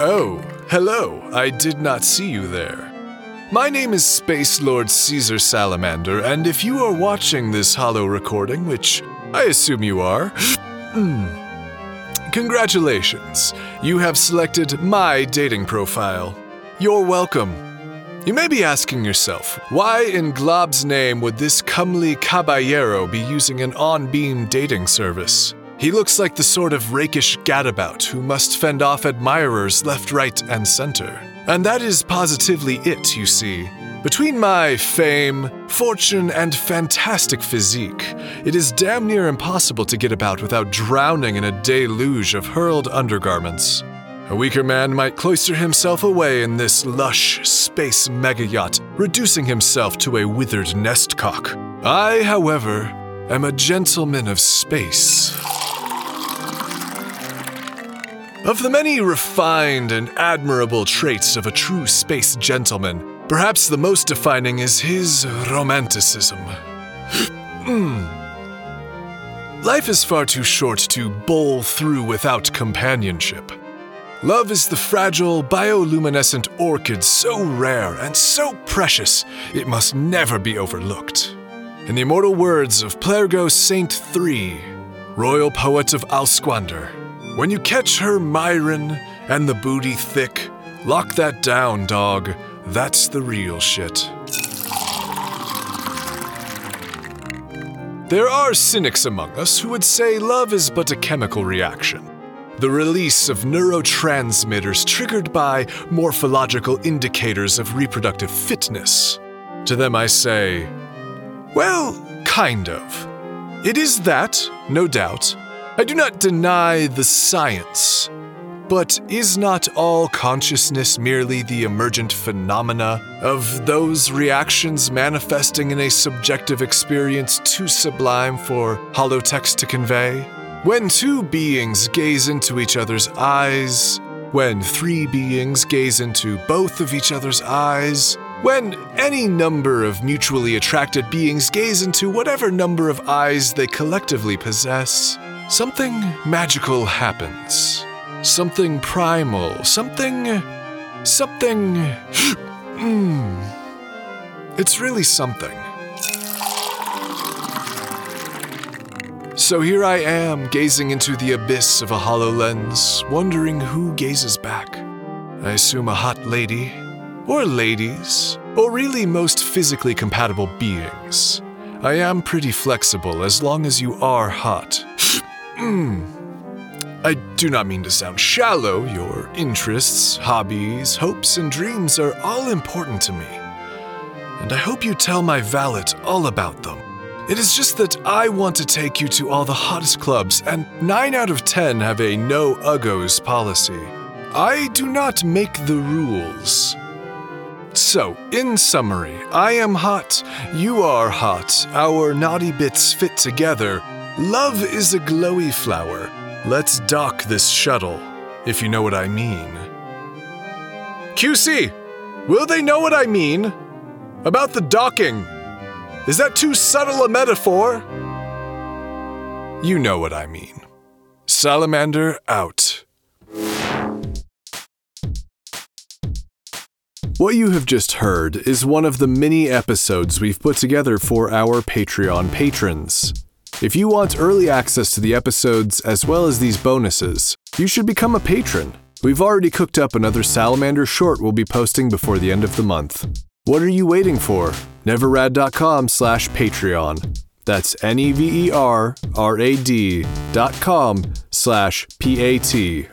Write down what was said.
Oh, hello. I did not see you there. My name is Space Lord Cesar Salamander, and if you are watching this holo recording, which I assume you are, hmm, congratulations. You have selected my dating profile. You're welcome. You may be asking yourself, why in Glob's name would this comely caballero be using an on beam dating service? He looks like the sort of rakish gadabout who must fend off admirers left, right, and center. And that is positively it, you see. Between my fame, fortune, and fantastic physique, it is damn near impossible to get about without drowning in a deluge of hurled undergarments. A weaker man might cloister himself away in this lush space mega yacht, reducing himself to a withered nestcock. I, however, am a gentleman of space. Of the many refined and admirable traits of a true space gentleman, perhaps the most defining is his romanticism. Hmm. Life is far too short to bowl through without companionship. Love is the fragile, bioluminescent orchid so rare and so precious it must never be overlooked. In the immortal words of Plergo Saint III, royal poet of Alsquander, when you catch her Myron and the booty thick, lock that down, dog. That's the real shit. There are cynics among us who would say love is but a chemical reaction. The release of neurotransmitters triggered by morphological indicators of reproductive fitness. To them I say, well, kind of. It is that, no doubt. I do not deny the science. But is not all consciousness merely the emergent phenomena of those reactions manifesting in a subjective experience too sublime for holotext to convey? When two beings gaze into each other's eyes, when three beings gaze into both of each other's eyes, when any number of mutually attracted beings gaze into whatever number of eyes they collectively possess, something magical happens. Something primal, something. something. mm, it's really something. So here I am, gazing into the abyss of a hollow lens, wondering who gazes back. I assume a hot lady, or ladies, or really most physically compatible beings. I am pretty flexible as long as you are hot. Hmm. I do not mean to sound shallow. Your interests, hobbies, hopes, and dreams are all important to me. And I hope you tell my valet all about them. It is just that I want to take you to all the hottest clubs, and 9 out of 10 have a no uggos policy. I do not make the rules. So, in summary, I am hot, you are hot, our naughty bits fit together. Love is a glowy flower. Let's dock this shuttle, if you know what I mean. QC, will they know what I mean? About the docking. Is that too subtle a metaphor? You know what I mean. Salamander out. What you have just heard is one of the many episodes we've put together for our Patreon patrons. If you want early access to the episodes as well as these bonuses, you should become a patron. We've already cooked up another Salamander short we'll be posting before the end of the month. What are you waiting for? Neverrad.com slash Patreon. That's N-E-V-E-R-R-A-D dot com slash P-A-T-R-E-O-N.